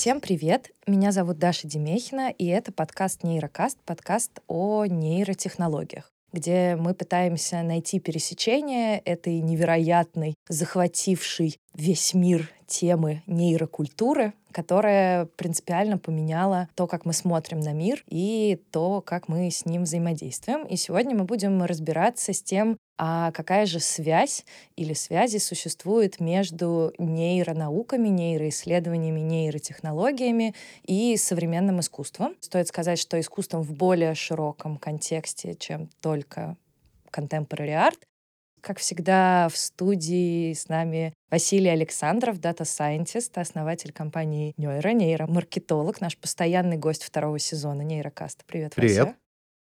Всем привет! Меня зовут Даша Демехина, и это подкаст «Нейрокаст», подкаст о нейротехнологиях где мы пытаемся найти пересечение этой невероятной, захватившей весь мир темы нейрокультуры, которая принципиально поменяла то, как мы смотрим на мир и то, как мы с ним взаимодействуем. И сегодня мы будем разбираться с тем, а какая же связь или связи существует между нейронауками, нейроисследованиями, нейротехнологиями и современным искусством. Стоит сказать, что искусством в более широком контексте, чем только contemporary art, как всегда, в студии с нами Василий Александров, data scientist, основатель компании Нейро, нейромаркетолог, наш постоянный гость второго сезона Нейрокаста. Привет, Привет. Вася.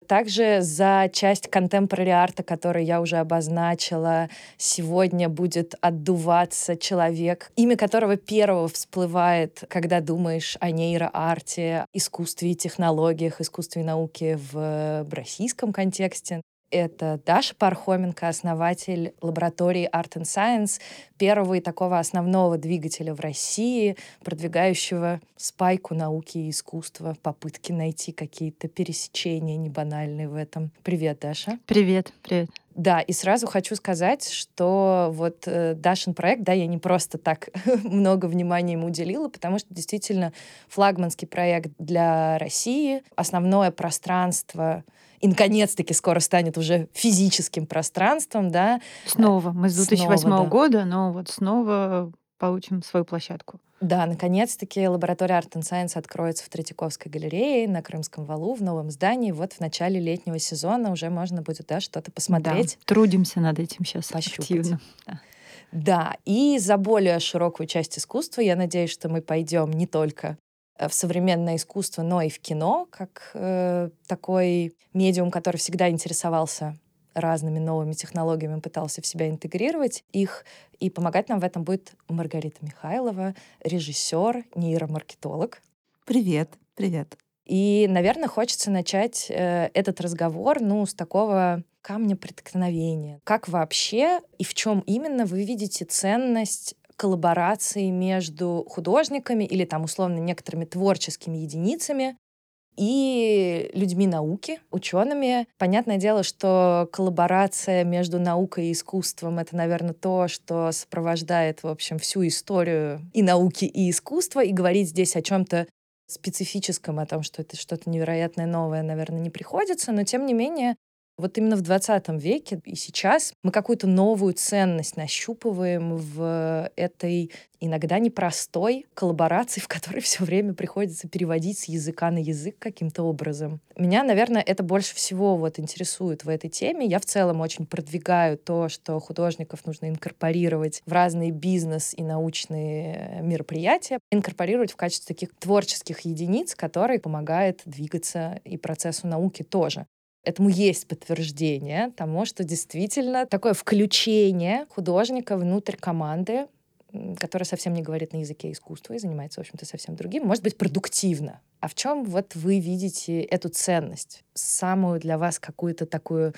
Также за часть contemporary art а, который я уже обозначила, сегодня будет отдуваться человек, имя которого первого всплывает, когда думаешь о нейроарте, искусстве и технологиях, искусстве и науке в российском контексте. Это Даша Пархоменко, основатель лаборатории Art and Science, первого и такого основного двигателя в России, продвигающего спайку науки и искусства, попытки найти какие-то пересечения небанальные в этом. Привет, Даша. Привет, привет. Да, и сразу хочу сказать, что вот э, Дашин проект, да, я не просто так много внимания ему уделила, потому что действительно флагманский проект для России, основное пространство и, наконец-таки, скоро станет уже физическим пространством, да. Снова. Мы с 2008 снова, да. года, но вот снова получим свою площадку. Да, наконец-таки лаборатория Art and Science откроется в Третьяковской галерее на Крымском валу в новом здании. Вот в начале летнего сезона уже можно будет да, что-то посмотреть. Да, трудимся над этим сейчас Пощупать. активно. Да. Да, и за более широкую часть искусства я надеюсь, что мы пойдем не только Э, в современное искусство, но и в кино, как э, такой медиум, который всегда интересовался разными новыми технологиями, пытался в себя интегрировать их, и помогать нам в этом будет Маргарита Михайлова, режиссер, нейромаркетолог. Привет, привет. И, наверное, хочется начать э, этот разговор, ну, с такого камня преткновения. Как вообще и в чем именно вы видите ценность коллаборации между художниками или там условно некоторыми творческими единицами и людьми науки, учеными. Понятное дело, что коллаборация между наукой и искусством — это, наверное, то, что сопровождает, в общем, всю историю и науки, и искусства. И говорить здесь о чем то специфическом, о том, что это что-то невероятное новое, наверное, не приходится. Но, тем не менее, вот именно в 20 веке и сейчас мы какую-то новую ценность нащупываем в этой иногда непростой коллаборации, в которой все время приходится переводить с языка на язык каким-то образом. Меня, наверное, это больше всего вот интересует в этой теме. Я в целом очень продвигаю то, что художников нужно инкорпорировать в разные бизнес и научные мероприятия, инкорпорировать в качестве таких творческих единиц, которые помогают двигаться и процессу науки тоже. Этому есть подтверждение тому, что действительно такое включение художника внутрь команды, которая совсем не говорит на языке искусства и занимается, в общем-то, совсем другим, может быть продуктивно. А в чем вот вы видите эту ценность, самую для вас какую-то такую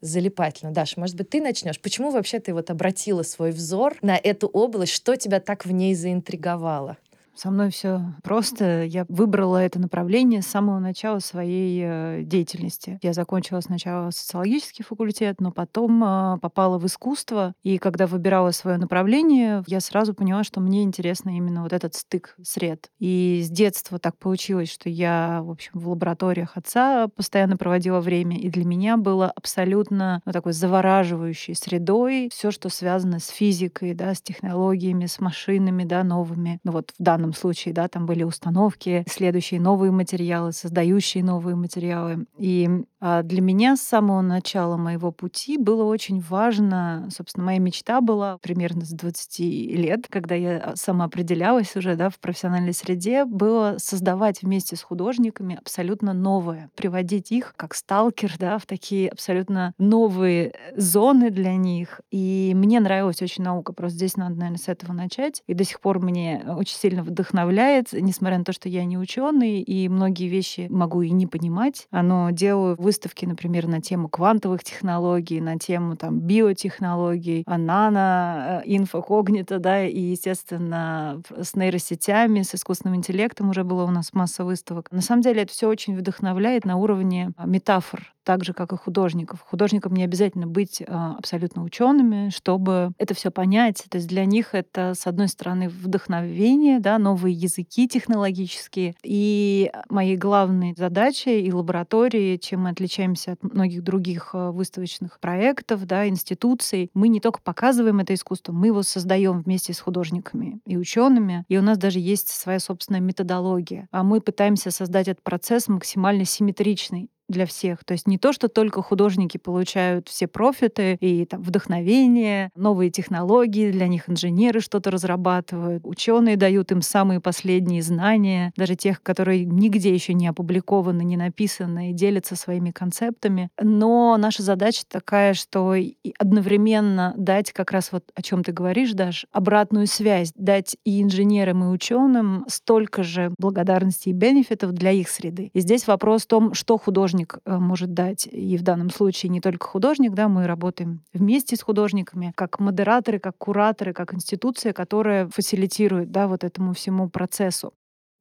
залипательно. Даша, может быть, ты начнешь? Почему вообще ты вот обратила свой взор на эту область? Что тебя так в ней заинтриговало? Со мной все просто. Я выбрала это направление с самого начала своей э, деятельности. Я закончила сначала социологический факультет, но потом э, попала в искусство. И когда выбирала свое направление, я сразу поняла, что мне интересно именно вот этот стык сред. И с детства так получилось, что я, в общем, в лабораториях отца постоянно проводила время. И для меня было абсолютно ну, такой завораживающей средой все, что связано с физикой, да, с технологиями, с машинами, да, новыми. Ну вот в данном данном случае, да, там были установки, следующие новые материалы, создающие новые материалы. И а, для меня с самого начала моего пути было очень важно, собственно, моя мечта была примерно с 20 лет, когда я а, самоопределялась уже да, в профессиональной среде, было создавать вместе с художниками абсолютно новое, приводить их как сталкер да, в такие абсолютно новые зоны для них. И мне нравилась очень наука, просто здесь надо, наверное, с этого начать. И до сих пор мне очень сильно вдохновляет, несмотря на то, что я не ученый и многие вещи могу и не понимать. Но делаю выставки, например, на тему квантовых технологий, на тему там биотехнологий, нано, э, инфокогнито, да, и, естественно, с нейросетями, с искусственным интеллектом уже было у нас масса выставок. На самом деле это все очень вдохновляет на уровне метафор так же, как и художников. Художникам не обязательно быть а, абсолютно учеными, чтобы это все понять. То есть для них это, с одной стороны, вдохновение, да, новые языки технологические. И моей главной задачей и лаборатории, чем мы отличаемся от многих других а, выставочных проектов, да, институций, мы не только показываем это искусство, мы его создаем вместе с художниками и учеными. И у нас даже есть своя собственная методология. А мы пытаемся создать этот процесс максимально симметричный для всех. То есть не то, что только художники получают все профиты и там, вдохновение, новые технологии, для них инженеры что-то разрабатывают, ученые дают им самые последние знания, даже тех, которые нигде еще не опубликованы, не написаны, и делятся своими концептами. Но наша задача такая, что одновременно дать как раз вот о чем ты говоришь, Даш, обратную связь, дать и инженерам, и ученым столько же благодарности и бенефитов для их среды. И здесь вопрос в том, что художник художник э, может дать. И в данном случае не только художник, да, мы работаем вместе с художниками, как модераторы, как кураторы, как институция, которая фасилитирует да, вот этому всему процессу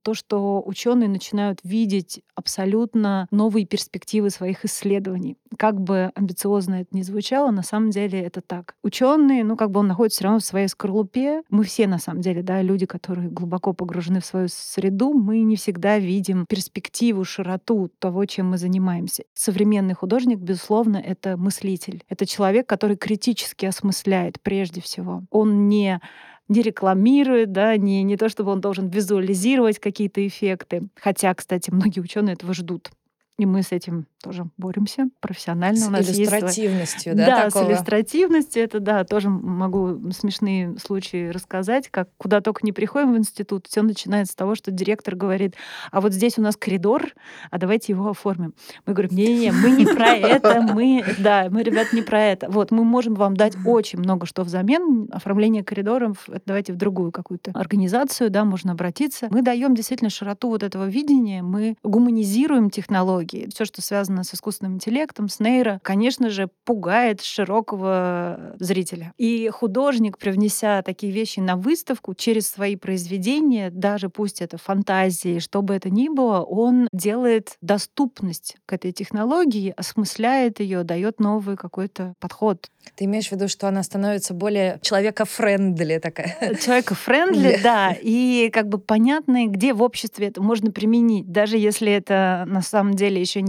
то, что ученые начинают видеть абсолютно новые перспективы своих исследований. Как бы амбициозно это ни звучало, на самом деле это так. Ученые, ну, как бы он находится все равно в своей скорлупе. Мы все, на самом деле, да, люди, которые глубоко погружены в свою среду, мы не всегда видим перспективу, широту того, чем мы занимаемся. Современный художник, безусловно, это мыслитель. Это человек, который критически осмысляет прежде всего. Он не не рекламирует, да, не, не то чтобы он должен визуализировать какие-то эффекты. Хотя, кстати, многие ученые этого ждут. И мы с этим тоже боремся профессионально. С У нас иллюстративностью, есть... да? Да, такого? с иллюстративностью. Это, да, тоже могу смешные случаи рассказать, как куда только не приходим в институт, все начинается с того, что директор говорит, а вот здесь у нас коридор, а давайте его оформим. Мы говорим, не-не-не, мы не про это, мы, да, мы, ребят, не про это. Вот, мы можем вам дать очень много что взамен. Оформление коридоров, давайте в другую какую-то организацию, да, можно обратиться. Мы даем действительно широту вот этого видения, мы гуманизируем технологии, технологии, все, что связано с искусственным интеллектом, с нейро, конечно же, пугает широкого зрителя. И художник, привнеся такие вещи на выставку через свои произведения, даже пусть это фантазии, что бы это ни было, он делает доступность к этой технологии, осмысляет ее, дает новый какой-то подход. Ты имеешь в виду, что она становится более человека-френдли такая? Э, человека-френдли, да. И как бы понятно, где в обществе это можно применить. Даже если это на самом деле еще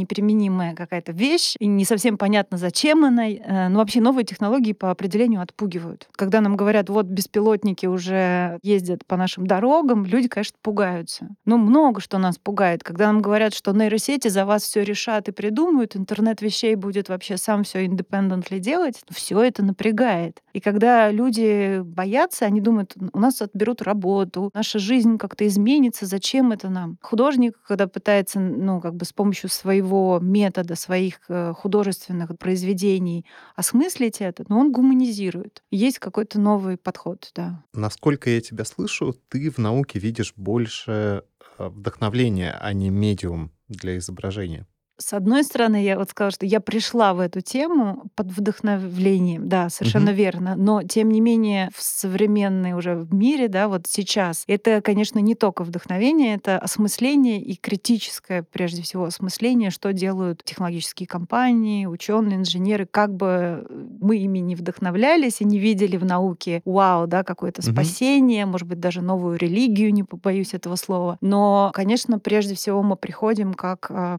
неприменимая какая-то вещь, и не совсем понятно, зачем она. Э, но вообще новые технологии по определению отпугивают. Когда нам говорят, вот беспилотники уже ездят по нашим дорогам, люди, конечно, пугаются. Но много что нас пугает. Когда нам говорят, что нейросети за вас все решат и придумают, интернет вещей будет вообще сам все independently делать, все это напрягает. И когда люди боятся, они думают, у нас отберут работу, наша жизнь как-то изменится, зачем это нам? Художник, когда пытается, ну, как бы с помощью своего метода, своих э, художественных произведений осмыслить это, но он гуманизирует. Есть какой-то новый подход, да. Насколько я тебя слышу, ты в науке видишь больше э, вдохновления, а не медиум для изображения. С одной стороны, я вот сказала, что я пришла в эту тему под вдохновлением, да, совершенно угу. верно. Но тем не менее в современной уже в мире, да, вот сейчас, это, конечно, не только вдохновение, это осмысление и критическое, прежде всего, осмысление, что делают технологические компании, ученые, инженеры, как бы мы ими не вдохновлялись и не видели в науке, вау, да, какое-то угу. спасение, может быть, даже новую религию, не побоюсь этого слова. Но, конечно, прежде всего мы приходим как а,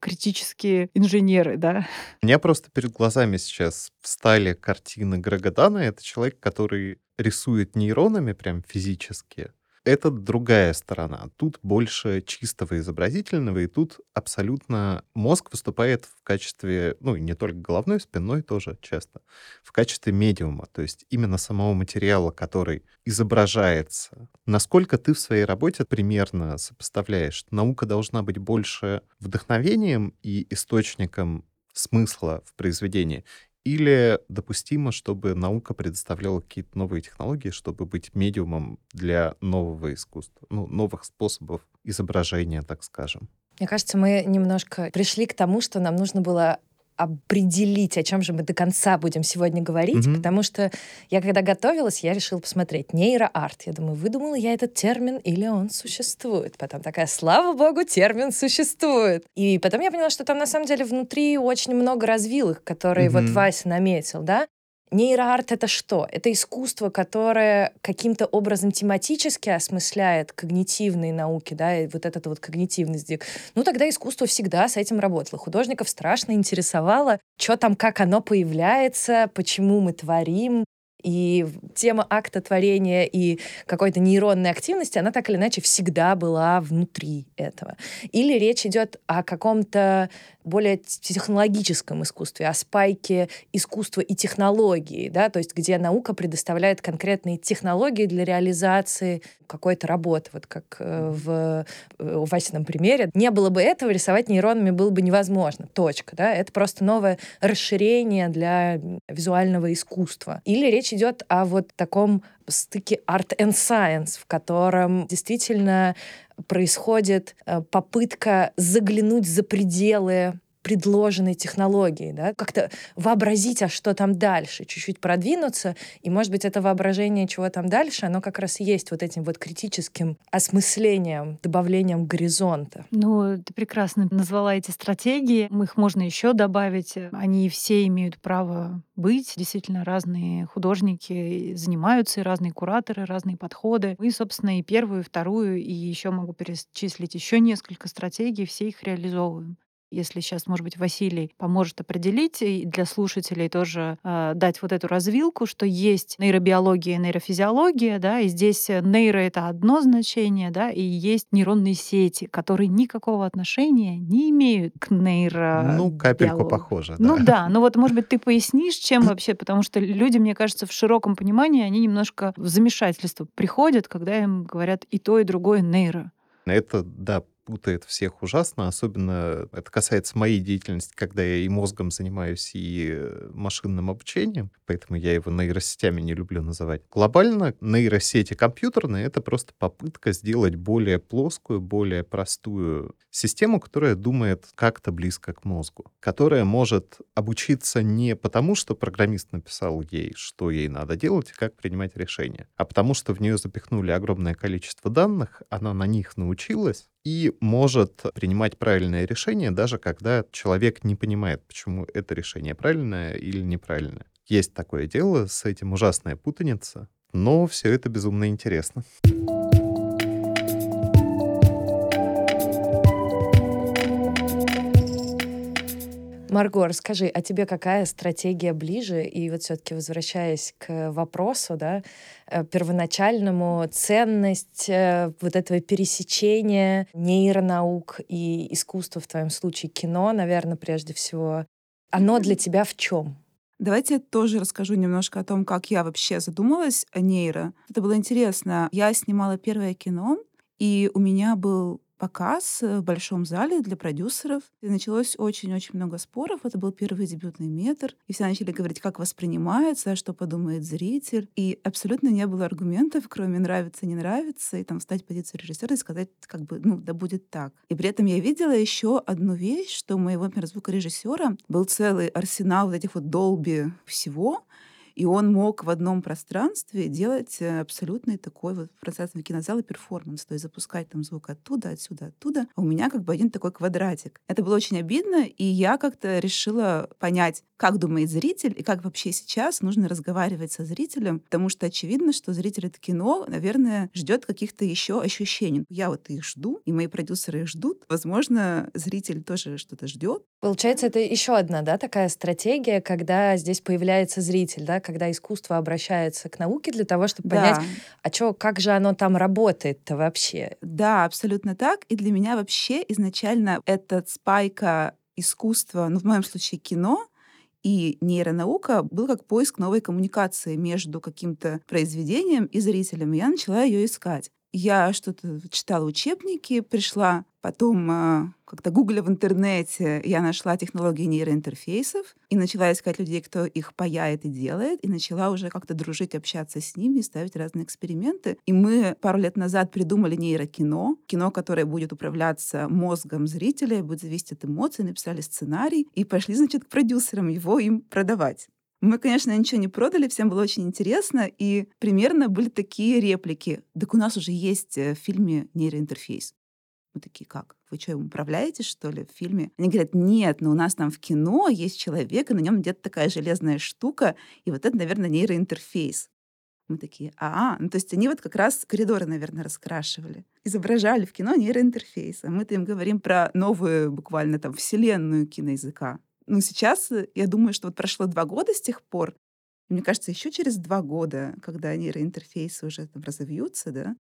критические инженеры, да. У меня просто перед глазами сейчас встали картины Грега Дана. Это человек, который рисует нейронами прям физически, это другая сторона. Тут больше чистого изобразительного, и тут абсолютно мозг выступает в качестве, ну, не только головной, спинной тоже часто, в качестве медиума, то есть именно самого материала, который изображается. Насколько ты в своей работе примерно сопоставляешь, наука должна быть больше вдохновением и источником смысла в произведении, Или допустимо, чтобы наука предоставляла какие-то новые технологии, чтобы быть медиумом для нового искусства, ну, новых способов изображения, так скажем? Мне кажется, мы немножко пришли к тому, что нам нужно было определить, о чем же мы до конца будем сегодня говорить, mm-hmm. потому что я когда готовилась, я решила посмотреть нейроарт. Я думаю, выдумала я этот термин или он существует. Потом такая, слава богу, термин существует. И потом я поняла, что там на самом деле внутри очень много развилок, которые mm-hmm. вот Вася наметил, да. Нейроарт — это что? Это искусство, которое каким-то образом тематически осмысляет когнитивные науки, да, и вот этот вот когнитивный сдвиг. Ну, тогда искусство всегда с этим работало. Художников страшно интересовало, что там, как оно появляется, почему мы творим, и тема акта творения и какой-то нейронной активности, она так или иначе всегда была внутри этого. Или речь идет о каком-то более технологическом искусстве, о спайке искусства и технологии, да, то есть где наука предоставляет конкретные технологии для реализации какой-то работы, вот как э, в, э, в Васином примере. Не было бы этого, рисовать нейронами было бы невозможно. Точка, да, это просто новое расширение для визуального искусства. Или речь идет о вот таком стыке art and science, в котором действительно происходит э, попытка заглянуть за пределы предложенной технологии, да, как-то вообразить, а что там дальше, чуть-чуть продвинуться, и, может быть, это воображение, чего там дальше, оно как раз и есть вот этим вот критическим осмыслением, добавлением горизонта. Ну, ты прекрасно назвала эти стратегии, их можно еще добавить, они все имеют право быть, действительно разные художники занимаются, и разные кураторы, разные подходы. И, собственно, и первую, и вторую, и еще могу перечислить еще несколько стратегий, все их реализовываем если сейчас, может быть, Василий поможет определить и для слушателей тоже э, дать вот эту развилку, что есть нейробиология и нейрофизиология, да, и здесь нейро — это одно значение, да, и есть нейронные сети, которые никакого отношения не имеют к нейро. Ну, капельку похоже, да. Ну да, ну вот, может быть, ты пояснишь, чем вообще, потому что люди, мне кажется, в широком понимании, они немножко в замешательство приходят, когда им говорят и то, и другое нейро. Это, да, путает всех ужасно, особенно это касается моей деятельности, когда я и мозгом занимаюсь, и э, машинным обучением, поэтому я его нейросетями не люблю называть. Глобально нейросети компьютерные — это просто попытка сделать более плоскую, более простую систему, которая думает как-то близко к мозгу, которая может обучиться не потому, что программист написал ей, что ей надо делать и как принимать решения, а потому что в нее запихнули огромное количество данных, она на них научилась, и может принимать правильное решение, даже когда человек не понимает, почему это решение правильное или неправильное. Есть такое дело, с этим ужасная путаница, но все это безумно интересно. Марго, расскажи, а тебе какая стратегия ближе? И вот все-таки возвращаясь к вопросу, да, э, первоначальному, ценность э, вот этого пересечения нейронаук и искусства, в твоем случае кино, наверное, прежде всего, оно для тебя в чем? Давайте я тоже расскажу немножко о том, как я вообще задумалась о нейро. Это было интересно. Я снимала первое кино, и у меня был показ э, в большом зале для продюсеров. И началось очень-очень много споров. Это был первый дебютный метр. И все начали говорить, как воспринимается, что подумает зритель. И абсолютно не было аргументов, кроме нравится, не нравится, и там встать в позицию режиссера и сказать, как бы, ну, да будет так. И при этом я видела еще одну вещь, что у моего, например, звукорежиссера был целый арсенал вот этих вот долби всего, и он мог в одном пространстве делать э, абсолютный такой вот пространственный кинозал перформанс, то есть запускать там звук оттуда, отсюда, оттуда. А у меня как бы один такой квадратик. Это было очень обидно, и я как-то решила понять, как думает зритель и как вообще сейчас нужно разговаривать со зрителем, потому что очевидно, что зритель это кино, наверное, ждет каких-то еще ощущений. Я вот их жду, и мои продюсеры их ждут. Возможно, зритель тоже что-то ждет. Получается, это еще одна, да, такая стратегия, когда здесь появляется зритель, да, когда искусство обращается к науке для того, чтобы понять, да. а что, как же оно там работает-то вообще? Да, абсолютно так. И для меня вообще изначально этот спайка искусства, ну, в моем случае кино, и нейронаука был как поиск новой коммуникации между каким-то произведением и зрителем. И я начала ее искать. Я что-то читала учебники, пришла потом э, как-то гугля в интернете, я нашла технологии нейроинтерфейсов и начала искать людей, кто их паяет и делает, и начала уже как-то дружить, общаться с ними, ставить разные эксперименты. И мы пару лет назад придумали нейрокино, кино, которое будет управляться мозгом зрителя, будет зависеть от эмоций, написали сценарий и пошли, значит, к продюсерам его им продавать. Мы, конечно, ничего не продали, всем было очень интересно, и примерно были такие реплики. Так у нас уже есть э, в фильме нейроинтерфейс. Мы такие, как? Вы что, им управляете, что ли, в фильме? Они говорят, нет, но у нас там в кино есть человек, и на нем где-то такая железная штука, и вот это, наверное, нейроинтерфейс. Мы такие, а, ну то есть они вот как раз коридоры, наверное, раскрашивали. Изображали в кино нейроинтерфейс. А мы-то им говорим про новую буквально там вселенную киноязыка. Ну, сейчас э, я думаю, что вот прошло два года с тех пор, мне кажется, еще через два года, когда нейроинтерфейсы уже там разовьются, да,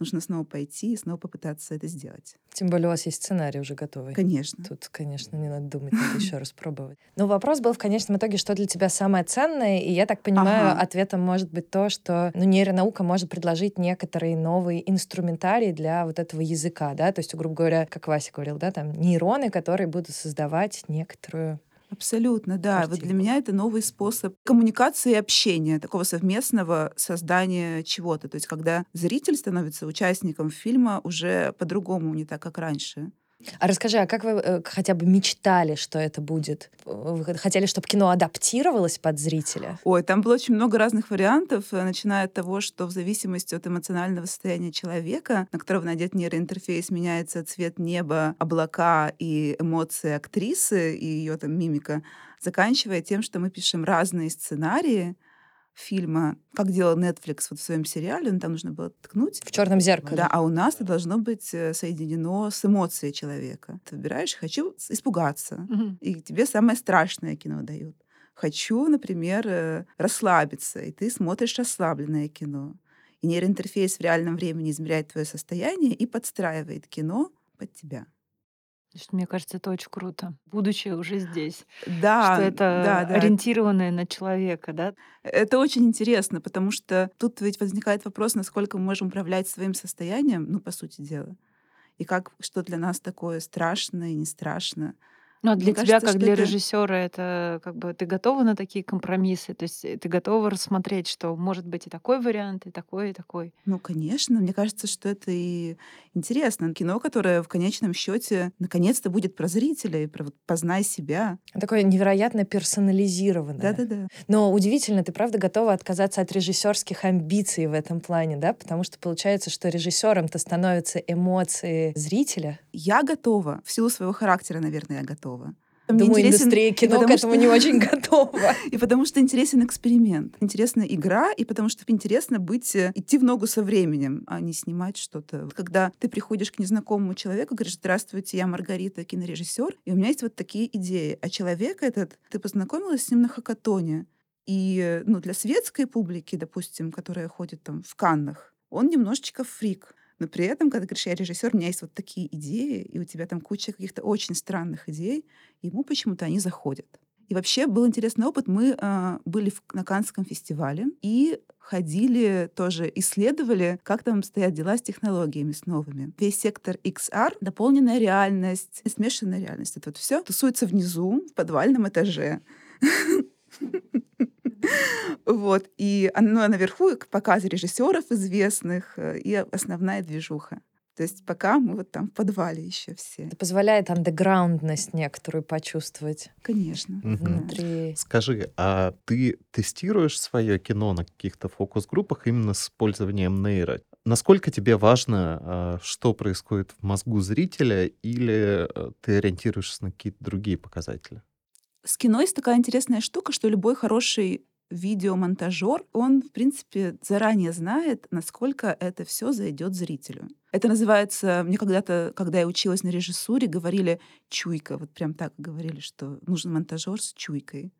нужно снова пойти и снова попытаться это сделать. Тем более у вас есть сценарий уже готовый. Конечно. Тут, конечно, не надо думать, надо еще раз пробовать. Но вопрос был в конечном итоге, что для тебя самое ценное, и я так понимаю, Ага. ответом может быть то, что ну, нейронаука может предложить некоторый новый инструментарий для вот этого языка, да, то есть, грубо говоря, как Вася говорил, да, там нейроны, которые будут создавать некоторую Абсолютно, да. Вот для меня это новый способ коммуникации и общения, такого совместного создания чего-то. То есть когда зритель становится участником фильма уже по-другому, не так, как раньше. А расскажи, а как вы э, хотя бы мечтали, что это будет? Вы хотели, чтобы кино адаптировалось под зрителя? Ой, там было очень много разных вариантов, э, начиная от того, что в зависимости от эмоционального состояния человека, на которого надет нейроинтерфейс, меняется цвет неба, облака и эмоции актрисы и ее там мимика, заканчивая тем, что мы пишем разные сценарии фильма, как делал Netflix вот в своем сериале, ну, там нужно было ткнуть. В черном зеркале. Да, а у нас это должно быть э, соединено с эмоцией человека. Ты выбираешь «хочу испугаться», Мгм. и тебе самое страшное кино дают. Хочу, например, э, расслабиться, и ты смотришь расслабленное кино. И нейроинтерфейс в реальном времени измеряет твое состояние и подстраивает кино под тебя. Что, Мне кажется, это очень круто. Будущее уже здесь. Да, что это да, да. ориентированное на человека, да? Это очень интересно, потому что тут ведь возникает вопрос, насколько мы можем управлять своим состоянием, ну, по сути дела. И как, что для нас такое страшно и не страшно. Ну, а Мне для тебя, кажется, как для это- режиссера, это как бы ты готова на такие компромиссы? То есть э, ты готова рассмотреть, что может быть и такой вариант, и такой, и такой. Ну, конечно, мне кажется, что это и интересно. Кино, которое в конечном счете наконец-то будет про зрителя и про вот познай себя. Такое невероятно персонализированное. Да-да-да. Но удивительно, ты правда готова отказаться от режиссерских амбиций в этом плане, да? Потому что получается, что режиссером-то становятся эмоции зрителя. Я готова. В силу своего характера, наверное, я готова. Мне Думаю, интересен- индустрия кино к потому этому что- не очень готова. И потому что интересен эксперимент, интересна игра, и потому что интересно быть, э, идти в ногу со временем, а не снимать что-то. Когда ты приходишь к незнакомому человеку, говоришь, здравствуйте, я Маргарита, кинорежиссер, и у меня есть вот такие идеи. А человек этот, ты познакомилась с ним на хакатоне, и э, ну, для светской публики, допустим, которая ходит там в Каннах, он немножечко фрик. Но при этом, когда ты говоришь, я режиссер, у меня есть вот такие идеи, и у тебя там куча каких-то очень странных идей, ему почему-то они заходят. И вообще был интересный опыт. Мы а, были в- на Каннском фестивале и ходили тоже, исследовали, как там стоят дела с технологиями, с новыми. Весь сектор XR, дополненная реальность, смешанная реальность. Это вот все тусуется внизу, в подвальном этаже. Вот. И оно наверху показы режиссеров известных э, и основная движуха. То есть пока мы вот там в подвале еще все. Это позволяет андеграундность некоторую почувствовать Конечно. Внутри. Скажи, а ты тестируешь свое кино на каких-то фокус-группах именно с использованием нейро? Насколько тебе важно, а, что происходит в мозгу зрителя, или э, ты ориентируешься на какие-то другие показатели? С кино есть такая интересная штука, что любой хороший видеомонтажер, он, в принципе, заранее знает, насколько это все зайдет зрителю. Это называется, мне когда-то, когда я училась на режиссуре, говорили чуйка. Вот прям так говорили, что нужен монтажер с чуйкой.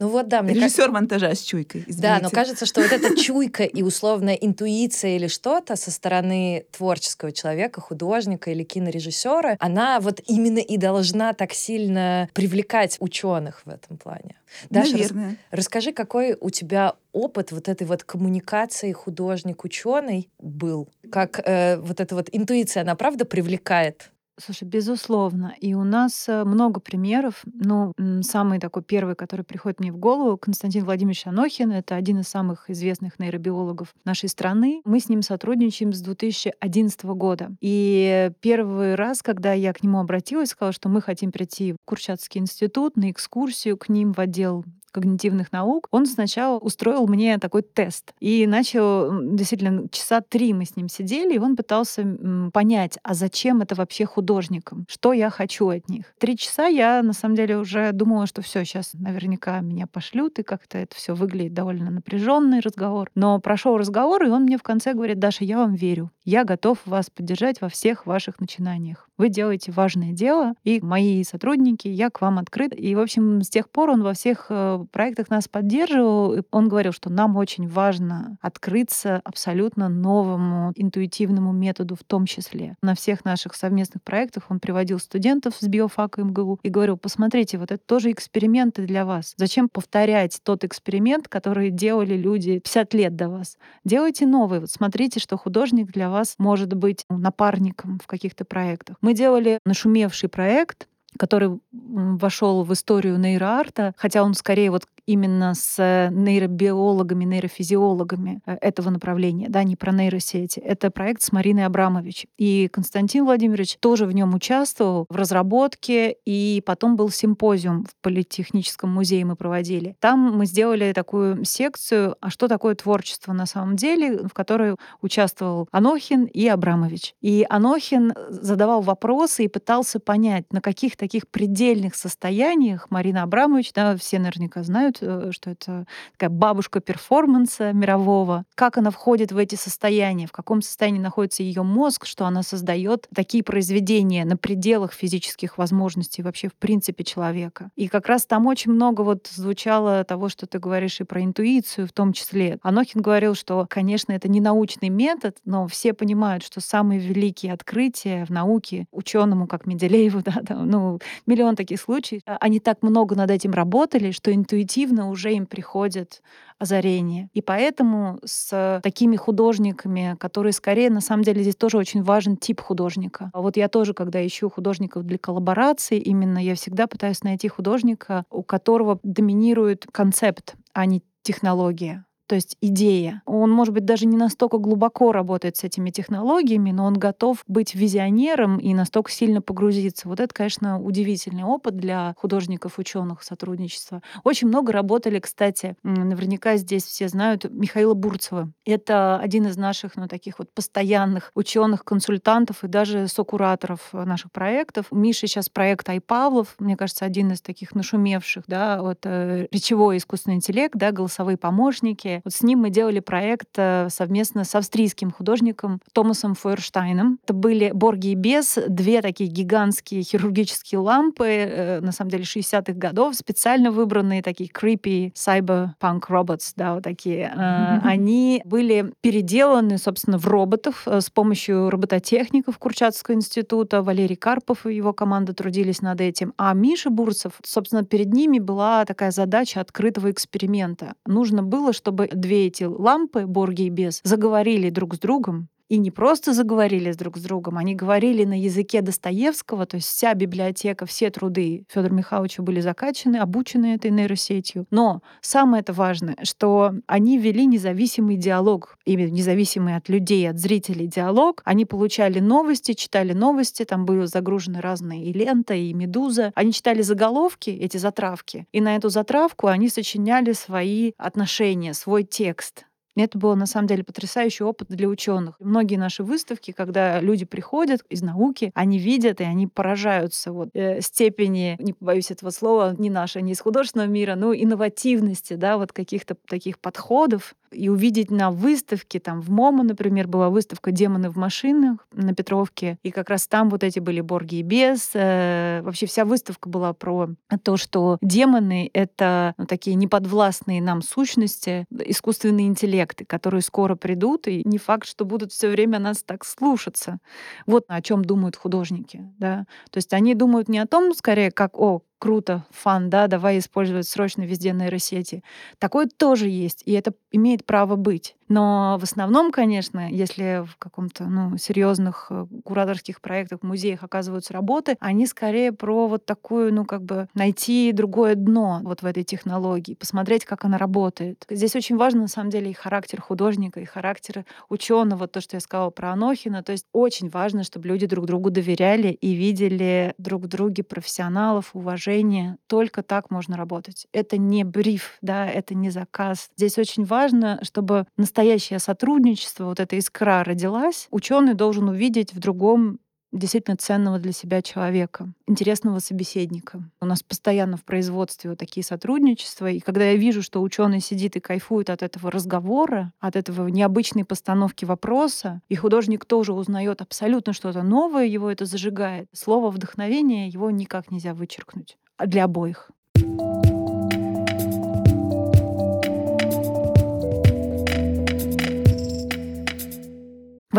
Ну вот да, мне Режиссер монтажа с чуйкой. Да, извините. но кажется, что вот эта чуйка и условная интуиция или что-то со стороны творческого человека, художника или кинорежиссера, она вот именно и должна так сильно привлекать ученых в этом плане. Даша, рас- Наверное. расскажи, какой у тебя опыт вот этой вот коммуникации художник-ученый был? Как э, вот эта вот интуиция, она правда привлекает Слушай, безусловно. И у нас э, много примеров. Ну, самый такой первый, который приходит мне в голову, Константин Владимирович Анохин. Это один из самых известных нейробиологов нашей страны. Мы с ним сотрудничаем с 2011 года. И первый раз, когда я к нему обратилась, сказала, что мы хотим прийти в Курчатский институт на экскурсию к ним в отдел когнитивных наук, он сначала устроил мне такой тест. И начал, действительно, часа три мы с ним сидели, и он пытался понять, а зачем это вообще художникам? Что я хочу от них? Три часа я, на самом деле, уже думала, что все, сейчас наверняка меня пошлют, и как-то это все выглядит довольно напряженный разговор. Но прошел разговор, и он мне в конце говорит, Даша, я вам верю. Я готов вас поддержать во всех ваших начинаниях. Вы делаете важное дело, и мои сотрудники, я к вам открыт. И, в общем, с тех пор он во всех э, проектах нас поддерживал. И он говорил, что нам очень важно открыться абсолютно новому интуитивному методу в том числе. На всех наших совместных проектах он приводил студентов с биофака МГУ и говорил, посмотрите, вот это тоже эксперименты для вас. Зачем повторять тот эксперимент, который делали люди 50 лет до вас? Делайте новый. Вот смотрите, что художник для вас может быть напарником в каких-то проектах. Мы делали нашумевший проект, который вошел в историю нейроарта, хотя он скорее вот именно с нейробиологами, нейрофизиологами э, этого направления, да, не про нейросети. Это проект с Мариной Абрамович. И Константин Владимирович тоже в нем участвовал в разработке, и потом был симпозиум в Политехническом музее мы проводили. Там мы сделали такую секцию, а что такое творчество на самом деле, в которой участвовал Анохин и Абрамович. И Анохин задавал вопросы и пытался понять, на каких таких предельных состояниях Марина Абрамович, да, все наверняка знают, Э, что это такая бабушка перформанса мирового. Как она входит в эти состояния, в каком состоянии находится ее мозг, что она создает такие произведения на пределах физических возможностей вообще в принципе человека. И как раз там очень много вот звучало того, что ты говоришь и про интуицию в том числе. Анохин говорил, что, конечно, это не научный метод, но все понимают, что самые великие открытия в науке ученому, как Менделееву, да, там, ну, миллион таких случаев, а, они так много над этим работали, что интуитивно уже им приходит озарение. И поэтому с такими художниками, которые скорее, на самом деле, здесь тоже очень важен тип художника. А вот я тоже, когда ищу художников для коллаборации, именно я всегда пытаюсь найти художника, у которого доминирует концепт, а не технология то есть идея. Он, может быть, даже не настолько глубоко работает с этими технологиями, но он готов быть визионером и настолько сильно погрузиться. Вот это, конечно, удивительный опыт для художников, ученых сотрудничества. Очень много работали, кстати, наверняка здесь все знают Михаила Бурцева. Это один из наших, ну, таких вот постоянных ученых, консультантов и даже сокураторов наших проектов. Миша сейчас проект Айпавлов, мне кажется, один из таких нашумевших, да, вот э, речевой искусственный интеллект, да, голосовые помощники, вот с ним мы делали проект э, совместно с австрийским художником Томасом Фойерштайном. Это были Борги и Бес, две такие гигантские хирургические лампы, э, на самом деле 60-х годов, специально выбранные такие creepy cyberpunk robots, да, вот такие. Mm-hmm. Они были переделаны, собственно, в роботов с помощью робототехников Курчатовского института. Валерий Карпов и его команда трудились над этим. А Миша Бурцев, собственно, перед ними была такая задача открытого эксперимента. Нужно было, чтобы две эти лампы, Борги и Бес, заговорили друг с другом, и не просто заговорили друг с другом, они говорили на языке Достоевского, то есть вся библиотека, все труды Федора Михайловича были закачаны, обучены этой нейросетью. Но самое это важное, что они вели независимый диалог, именно независимый от людей, от зрителей диалог. Они получали новости, читали новости, там были загружены разные и лента, и медуза. Они читали заголовки, эти затравки, и на эту затравку они сочиняли свои отношения, свой текст. Это был на самом деле потрясающий опыт для ученых. Многие наши выставки, когда люди приходят из науки, они видят и они поражаются вот, э, степени, не побоюсь этого слова, не нашей, не из художественного мира, но инновативности, да, вот каких-то таких подходов, и увидеть на выставке, там в МОМА, например, была выставка «Демоны в машинах» на Петровке, и как раз там вот эти были Борги и Бес. Э, вообще вся выставка была про то, что демоны — это ну, такие неподвластные нам сущности, искусственные интеллекты, которые скоро придут, и не факт, что будут все время нас так слушаться. Вот о чем думают художники. Да? То есть они думают не о том, скорее, как, о, круто, фан, да, давай использовать срочно везде нейросети. Такое тоже есть, и это имеет право быть. Но в основном, конечно, если в каком-то ну, серьезных э, кураторских проектах, музеях оказываются работы, они скорее про вот такую, ну, как бы найти другое дно вот в этой технологии, посмотреть, как она работает. Здесь очень важно, на самом деле, и характер художника, и характер ученого, то, что я сказала про Анохина. То есть очень важно, чтобы люди друг другу доверяли и видели друг в друге профессионалов, уважение. Только так можно работать. Это не бриф, да, это не заказ. Здесь очень важно, чтобы настоящее сотрудничество, вот эта искра родилась. Ученый должен увидеть в другом действительно ценного для себя человека, интересного собеседника. У нас постоянно в производстве вот такие сотрудничества, и когда я вижу, что ученый сидит и кайфует от этого разговора, от этого необычной постановки вопроса, и художник тоже узнает абсолютно что-то новое, его это зажигает. Слово вдохновение его никак нельзя вычеркнуть. А для обоих.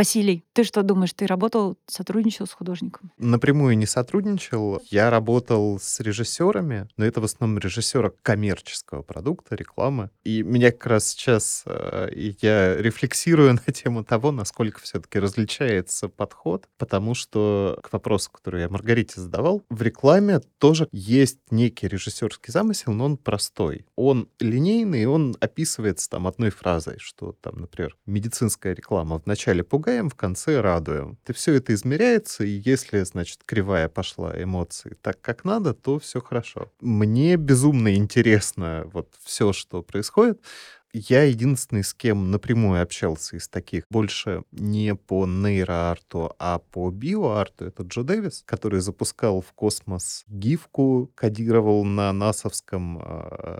Василий, ты что думаешь, ты работал, сотрудничал с художником? Напрямую не сотрудничал. Я работал с режиссерами, но это в основном режиссера коммерческого продукта, рекламы. И меня как раз сейчас э, я рефлексирую на тему того, насколько все-таки различается подход, потому что к вопросу, который я Маргарите задавал, в рекламе тоже есть некий режиссерский замысел, но он простой. Он линейный, он описывается там одной фразой, что там, например, медицинская реклама в начале пугаем, в конце радуем. И все это измеряется, и если, значит, кривая пошла эмоции так, как надо, то все хорошо. Мне безумно интересно вот все, что происходит. Я единственный, с кем напрямую общался из таких, больше не по нейроарту, а по биоарту, это Джо Дэвис, который запускал в космос гифку, кодировал на насовском э,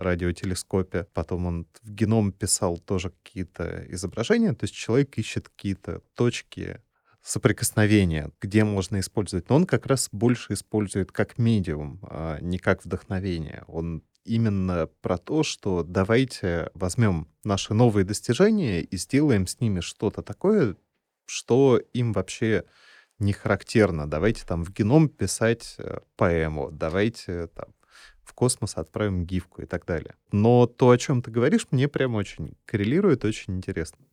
радиотелескопе, потом он в геном писал тоже какие-то изображения, то есть человек ищет какие-то точки соприкосновения, где можно использовать. Но он как раз больше использует как медиум, а не как вдохновение. Он именно про то, что давайте возьмем наши новые достижения и сделаем с ними что-то такое, что им вообще не характерно. Давайте там в геном писать э, поэму, давайте там в космос отправим гифку и так далее. Но то, о чем ты говоришь, мне прям очень коррелирует, очень интересно.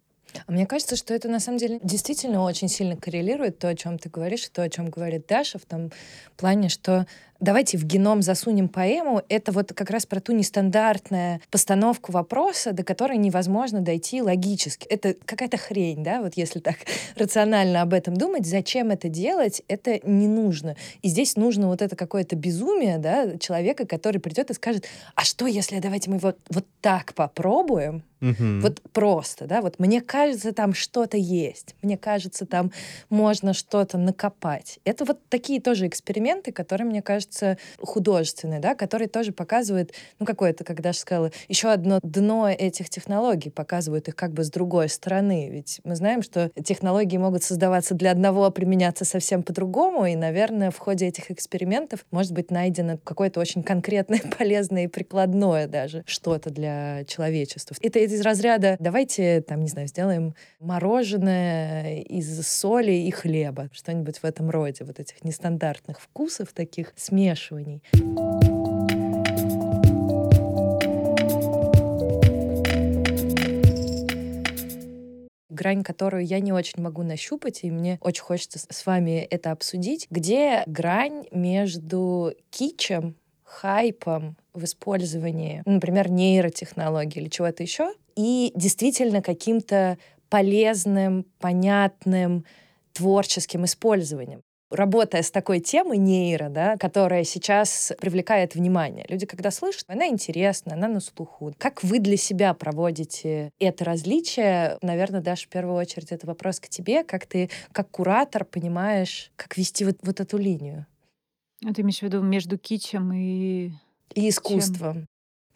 А мне кажется, что это на самом деле действительно очень сильно коррелирует то, о чем ты говоришь, и то, о чем говорит Даша, в том плане, что давайте в геном засунем поэму, это вот как раз про ту нестандартную постановку вопроса, до которой невозможно дойти логически. Это какая-то хрень, да, вот если так рационально об этом думать, зачем это делать, это не нужно. И здесь нужно вот это какое-то безумие, да, человека, который придет и скажет, а что, если давайте мы вот, вот так попробуем, Мгм. вот просто, да, вот мне кажется, там что-то есть, мне кажется, там можно что-то накопать. Это вот такие тоже эксперименты, которые, мне кажется, художественные, да, которые тоже показывают, ну, какое-то, как Даша сказала, еще одно дно этих технологий, показывают их как бы с другой стороны. Ведь мы знаем, что технологии могут создаваться для одного, а применяться совсем по-другому, и, наверное, в ходе этих экспериментов может быть найдено какое-то очень конкретное, полезное и прикладное даже что-то для человечества. Это из разряда «давайте, там, не знаю, сделаем мороженое из соли и хлеба», что-нибудь в этом роде, вот этих нестандартных вкусов, таких смешиваний. грань, которую я не очень могу нащупать, и мне очень хочется с- вами это обсудить, где грань между кичем, хайпом в использовании, ну, например, нейротехнологий или чего-то еще, и действительно каким-то полезным, понятным, творческим использованием работая с такой темой нейро, да, которая сейчас привлекает внимание. Люди, когда слышат, она интересна, она на слуху. Как вы для себя проводите это различие? Наверное, Даша, в первую очередь, это вопрос к тебе. Как ты, как куратор, понимаешь, как вести вот, вот эту линию? А ты имеешь в виду между кичем и... И искусством.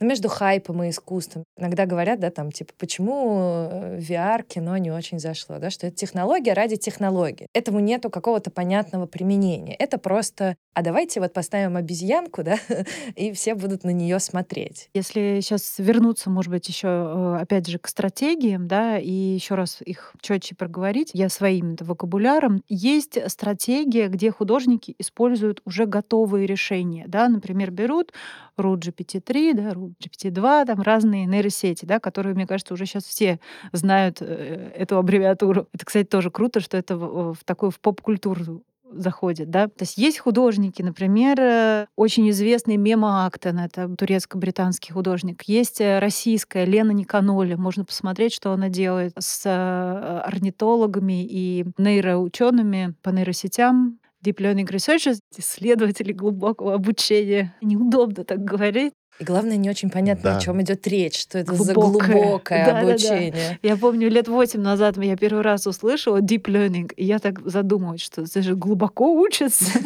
Ну, между хайпом и искусством. Иногда говорят, да, там, типа, почему э, VR кино не очень зашло, да, что это технология ради технологии. Этому нету какого-то понятного применения. Это просто а давайте вот поставим обезьянку, да, и все будут на нее смотреть. Если сейчас вернуться, может быть, еще э, опять же к стратегиям, да, и еще раз их четче проговорить, я своим вокабуляром, есть стратегия, где художники используют уже готовые решения, да, например, берут RUT GPT-3, да, RUT GPT-2, там разные нейросети, да, которые, мне кажется, уже сейчас все знают э, эту аббревиатуру. Это, кстати, тоже круто, что это в, в такую в поп-культуру заходит, да. То есть есть художники, например, э, очень известный Мема Актен, это турецко-британский художник. Есть э, российская Лена Никаноли, можно посмотреть, что она делает с э, орнитологами и нейроучеными по нейросетям. Deep Learning Researchers, исследователи глубокого обучения. Неудобно так говорить. И главное, не очень понятно, да. о чем идет речь, что это глубокое. за глубокое да, обучение. Да, да. Я помню, лет восемь назад я первый раз услышала deep learning, и я так задумалась, что это же глубоко учатся.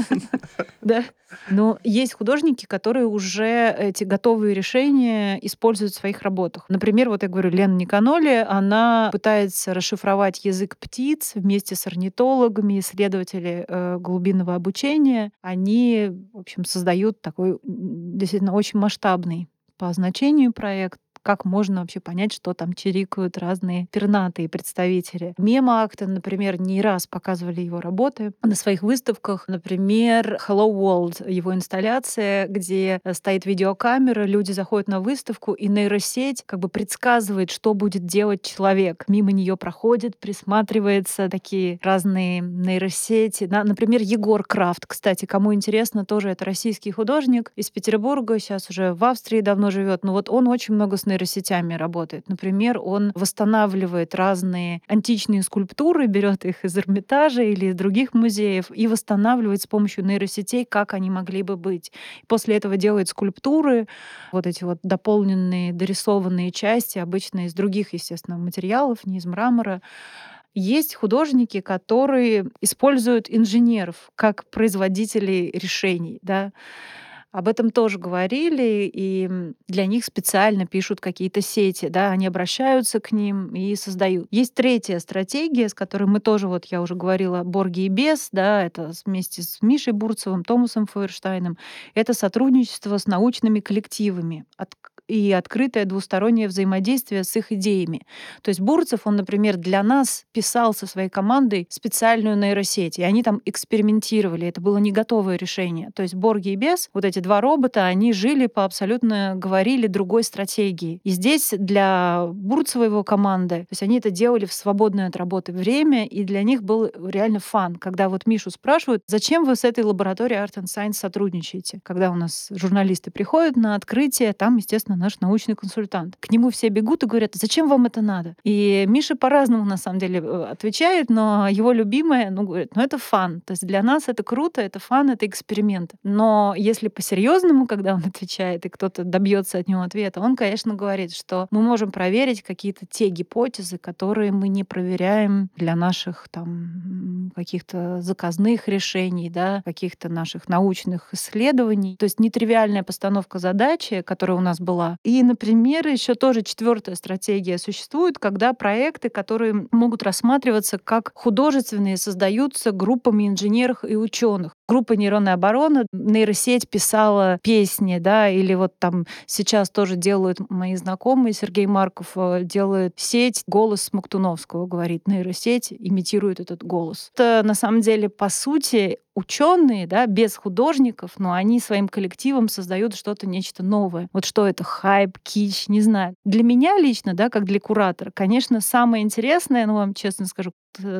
Да. Но есть художники, которые уже эти готовые решения используют в своих работах. Например, вот я говорю, Лена Никаноли, она пытается расшифровать язык птиц вместе с орнитологами, исследователи э, глубинного обучения. Они, в общем, создают такой действительно очень масштабный по значению проект, как можно вообще понять, что там чирикают разные пернатые представители. Мема Актон, например, не раз показывали его работы на своих выставках. Например, Hello World, его инсталляция, где стоит видеокамера, люди заходят на выставку, и нейросеть как бы предсказывает, что будет делать человек. Мимо нее проходит, присматривается, такие разные нейросети. Например, Егор Крафт, кстати, кому интересно, тоже это российский художник из Петербурга, сейчас уже в Австрии давно живет. Но вот он очень много с нейросетями нейросетями работает. Например, он восстанавливает разные античные скульптуры, берет их из Эрмитажа или из других музеев и восстанавливает с помощью нейросетей, как они могли бы быть. После этого делает скульптуры, вот эти вот дополненные, дорисованные части, обычно из других, естественно, материалов, не из мрамора. Есть художники, которые используют инженеров как производителей решений, да, об этом тоже говорили, и для них специально пишут какие-то сети, да, они обращаются к ним и создают. Есть третья стратегия, с которой мы тоже, вот я уже говорила, Борги и Бес, да, это вместе с Мишей Бурцевым, Томасом Фойерштайном, это сотрудничество с научными коллективами, от и открытое двустороннее взаимодействие с их идеями. То есть Бурцев, он, например, для нас писал со своей командой специальную нейросеть, и они там экспериментировали. Это было не готовое решение. То есть Борги и Бес, вот эти два робота, они жили по абсолютно, говорили, другой стратегии. И здесь для Бурцева его команды, то есть они это делали в свободное от работы время, и для них был реально фан, когда вот Мишу спрашивают, зачем вы с этой лабораторией Art and Science сотрудничаете? Когда у нас журналисты приходят на открытие, там, естественно, наш научный консультант. К нему все бегут и говорят, зачем вам это надо? И Миша по-разному, на самом деле, э, отвечает, но его любимое, ну, говорит, ну, это фан. То есть для нас это круто, это фан, это эксперимент. Но если по-серьезному, когда он отвечает, и кто-то добьется от него ответа, он, конечно, говорит, что мы можем проверить какие-то те гипотезы, которые мы не проверяем для наших там каких-то заказных решений, да, каких-то наших научных исследований. То есть нетривиальная постановка задачи, которая у нас была и, например, еще тоже четвертая стратегия существует, когда проекты, которые могут рассматриваться как художественные, создаются группами инженеров и ученых. Группа нейронной обороны, нейросеть писала песни, да, или вот там сейчас тоже делают мои знакомые, Сергей Марков э, делает сеть «Голос Смоктуновского», говорит, нейросеть имитирует этот голос. Это на самом деле, по сути, ученые, да, без художников, но они своим коллективом создают что-то, нечто новое. Вот что это, хайп, кич, не знаю. Для меня лично, да, как для куратора, конечно, самое интересное, ну, вам честно скажу,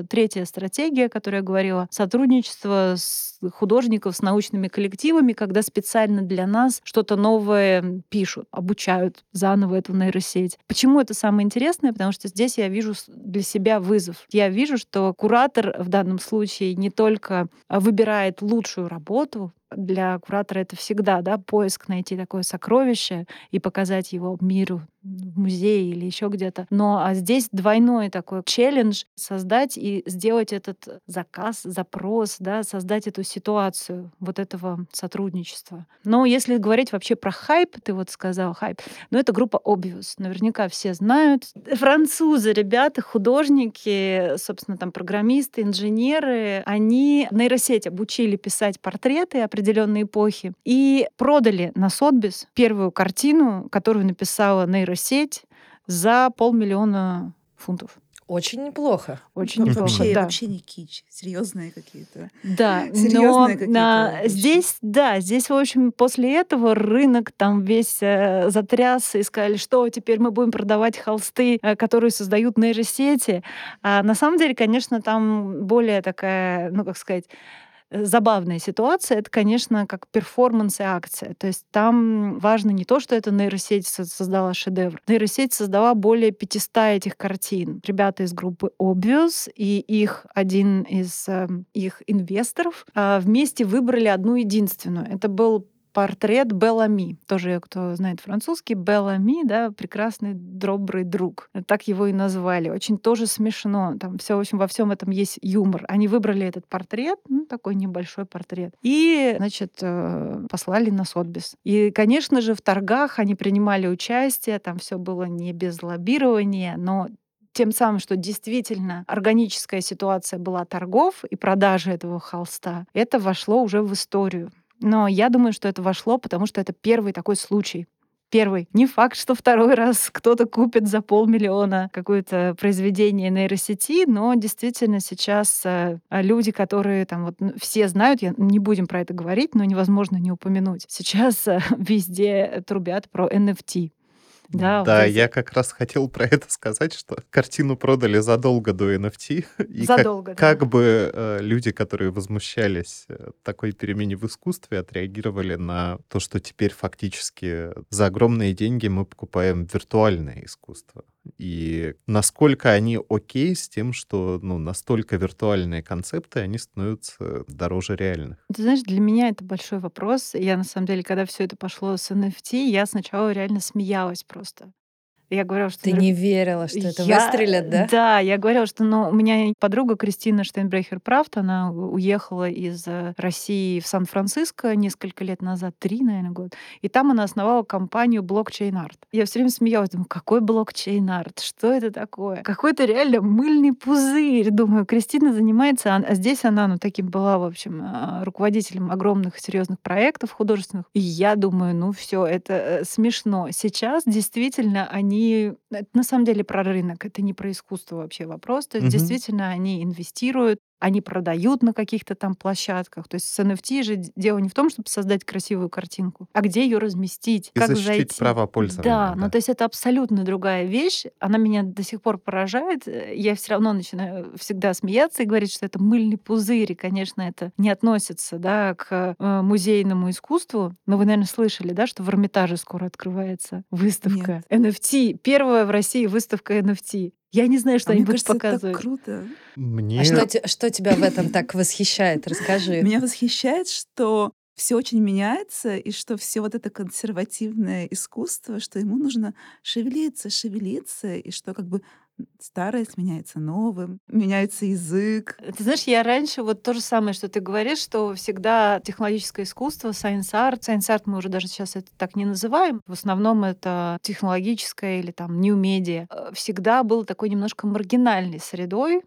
третья стратегия, которую я говорила, сотрудничество с художников с научными коллективами, когда специально для нас что-то новое пишут, обучают заново эту нейросеть. Почему это самое интересное? Потому что здесь я вижу для себя вызов. Я вижу, что куратор в данном случае не только выбирает лучшую работу, для куратора это всегда да, поиск найти такое сокровище и показать его миру в музее или еще где-то. Но а здесь двойной такой челлендж создать и сделать этот заказ, запрос, да, создать эту ситуацию вот этого сотрудничества. Но если говорить вообще про хайп, ты вот сказал хайп, ну это группа Obvious. Наверняка все знают. Французы, ребята, художники, собственно, там программисты, инженеры, они нейросеть обучили писать портреты определенной эпохи. И продали на Сотбис первую картину, которую написала нейросеть за полмиллиона фунтов. Очень неплохо. Очень Ну, неплохо, вообще, да. вообще не кич, серьезные какие-то. Да, но Серьезные какие-то на- здесь, да, здесь, в общем, после этого рынок там весь э, затрясся и сказали, что теперь мы будем продавать холсты, э, которые создают нейросети. А на самом деле, конечно, там более такая, ну, как сказать, забавная ситуация, это, конечно, как перформанс и акция. То есть там важно не то, что эта нейросеть со- создала шедевр. Нейросеть создала более 500 этих картин. Ребята из группы Obvious и их один из э, их инвесторов а, вместе выбрали одну единственную. Это был портрет Белами. Тоже, кто знает французский, Белами, да, прекрасный добрый друг. Так его и назвали. Очень тоже смешно. Там все, в общем, во всем этом есть юмор. Они выбрали этот портрет, ну, такой небольшой портрет, и, значит, э, послали на Сотбис. И, конечно же, в торгах они принимали участие, там все было не без лоббирования, но тем самым, что действительно органическая ситуация была торгов и продажи этого холста, это вошло уже в историю. Но я думаю, что это вошло, потому что это первый такой случай. Первый. Не факт, что второй раз кто-то купит за полмиллиона какое-то произведение нейросети, но действительно сейчас э, люди, которые там вот ну, все знают, я, не будем про это говорить, но невозможно не упомянуть. Сейчас э, везде трубят про NFT. Да, Да, вот эти- я как раз хотел про это сказать, что картину продали задолго до NFT. И как- Задолго, да. как, бы э, люди, которые возмущались э, такой перемене в искусстве, отреагировали на то, что теперь фактически за огромные деньги мы покупаем виртуальное искусство. И насколько они окей с тем, что ну, настолько виртуальные концепты, они становятся дороже реальных. Ты знаешь, для меня это большой вопрос. Я на самом деле, когда все это пошло с NFT, я сначала реально смеялась просто. Я говорила, что Ты не верила, что это я- выстрелит, да? Да, я говорила, что ну, у меня подруга Кристина Штейнбрехер-Правт, она уехала из э, России в Сан-Франциско несколько лет назад, три, наверное, год. И там она основала компанию Blockchain Art. Я все время смеялась, думаю, какой Blockchain Art? Что это такое? Какой-то реально мыльный пузырь. Думаю, Кристина занимается, а а здесь она, ну, таким была, в общем, а, руководителем огромных серьезных проектов художественных. И я думаю, ну, все, это э, смешно. Сейчас действительно они... Это на самом деле про рынок, это не про искусство вообще вопрос. То есть Мгм. действительно они инвестируют, они продают на каких-то там площадках. То есть с NFT же дело не в том, чтобы создать красивую картинку, а где ее разместить, И как защитить зайти. права пользования. Да, ну то есть это абсолютно другая вещь. Она меня до сих пор поражает. Э, Я все равно начинаю всегда смеяться и говорить, что это мыльный пузырь. И, конечно, это не относится да, к э, музейному искусству. Но вы, наверное, слышали, да, что в Эрмитаже скоро открывается выставка NFT. Первая в России выставка NFT. Я не знаю, что А они мне будут кажется, это так показывать. круто. Мне А что, что тебя в этом так восхищает? Расскажи. Меня восхищает, что все очень меняется, и что все вот это консервативное искусство, что ему нужно шевелиться, шевелиться, и что как бы старое сменяется новым, меняется язык. Ты знаешь, я раньше вот то же самое, что ты говоришь, что всегда технологическое искусство, science art, science art мы уже даже сейчас это так не называем, в основном это технологическое или там new media, э, всегда был такой немножко маргинальной средой,